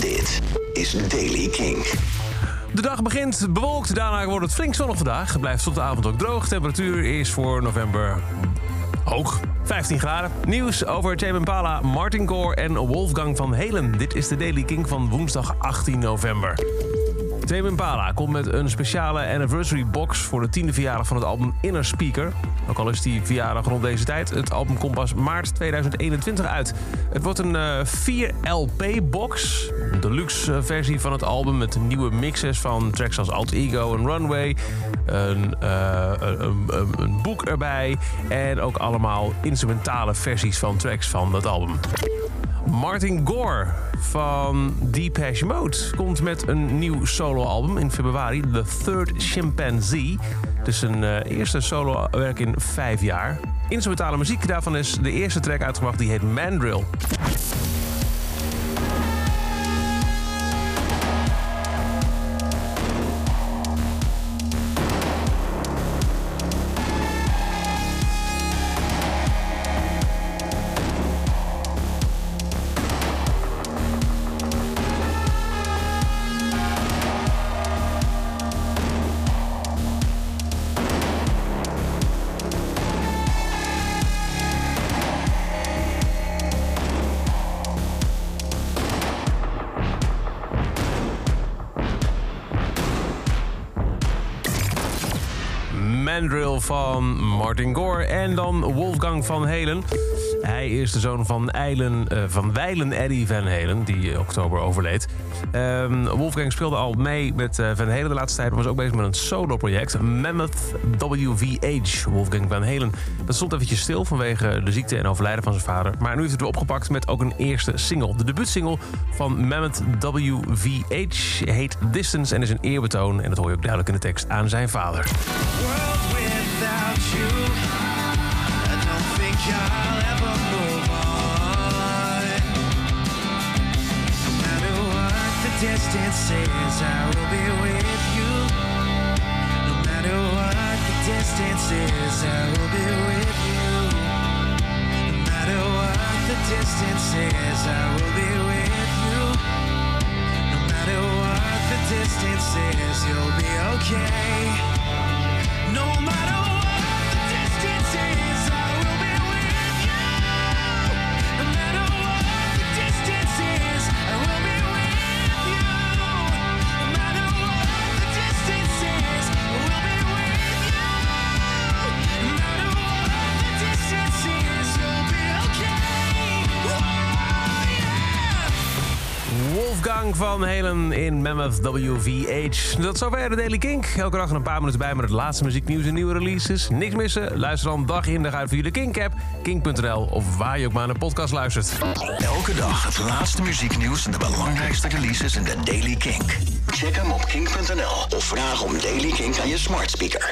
Dit is Daily King. De dag begint bewolkt, daarna wordt het flink zonnig vandaag. Het blijft tot de avond ook droog. Temperatuur is voor november hoog. 15 graden. Nieuws over Tame Impala, Martin Gore en Wolfgang van Helen. Dit is de Daily King van woensdag 18 november. Tame Impala komt met een speciale anniversary box voor de tiende verjaardag van het album Inner Speaker. Ook al is die verjaardag rond deze tijd. Het album komt pas maart 2021 uit. Het wordt een eh 4 LP-box. Een deluxe eh, versie van het album met nieuwe mixes van tracks als Alt Ego en Runway. Eh, een, een boek erbij. En ook allemaal instrumentale versies van tracks van dat album. Martin Gore van Depeche Mode komt met een nieuw soloalbum in februari, The Third Chimpanzee. Het is een eh, eerste solowerk in vijf jaar. Instrumentale muziek daarvan is de eerste track uitgebracht, die heet Mandrill. Mandrill van Martin Gore en dan Wolfgang van Helen. Hij is de zoon van, Eilen, eh, van Weilen Eddie Van Halen, die in oktober overleed. Ehm, Wolfgang speelde al mee met eh, Van Halen de laatste tijd... maar was ook bezig met een solo-project, Mammoth WVH. Wolfgang Van Halen. Dat stond eventjes stil vanwege de ziekte en overlijden van zijn vader. Maar nu heeft het weer opgepakt met ook een eerste single. De debuutsingle van Mammoth WVH heet Distance en is een eerbetoon... en dat hoor je ook duidelijk in de tekst aan zijn vader. Without you. I don't think I'll ever move on. No matter what the distance is, I will be with you. No matter what the distance is, I will be with you. No matter what the distance is, I will be with you. No matter what the distance is, you'll be okay. Van Helen in Mammoth WVH. Dat zover de Daily Kink. Elke dag een paar minuten bij met het laatste muzieknieuws en nieuwe releases. Niks missen? Luister dan dag in dag uit via de Kink-app, kink.nl of waar je ook maar naar de podcast luistert. Elke dag het laatste muzieknieuws en de belangrijkste releases in de Daily Kink. Check hem op kink.nl of vraag om Daily Kink aan je smart speaker.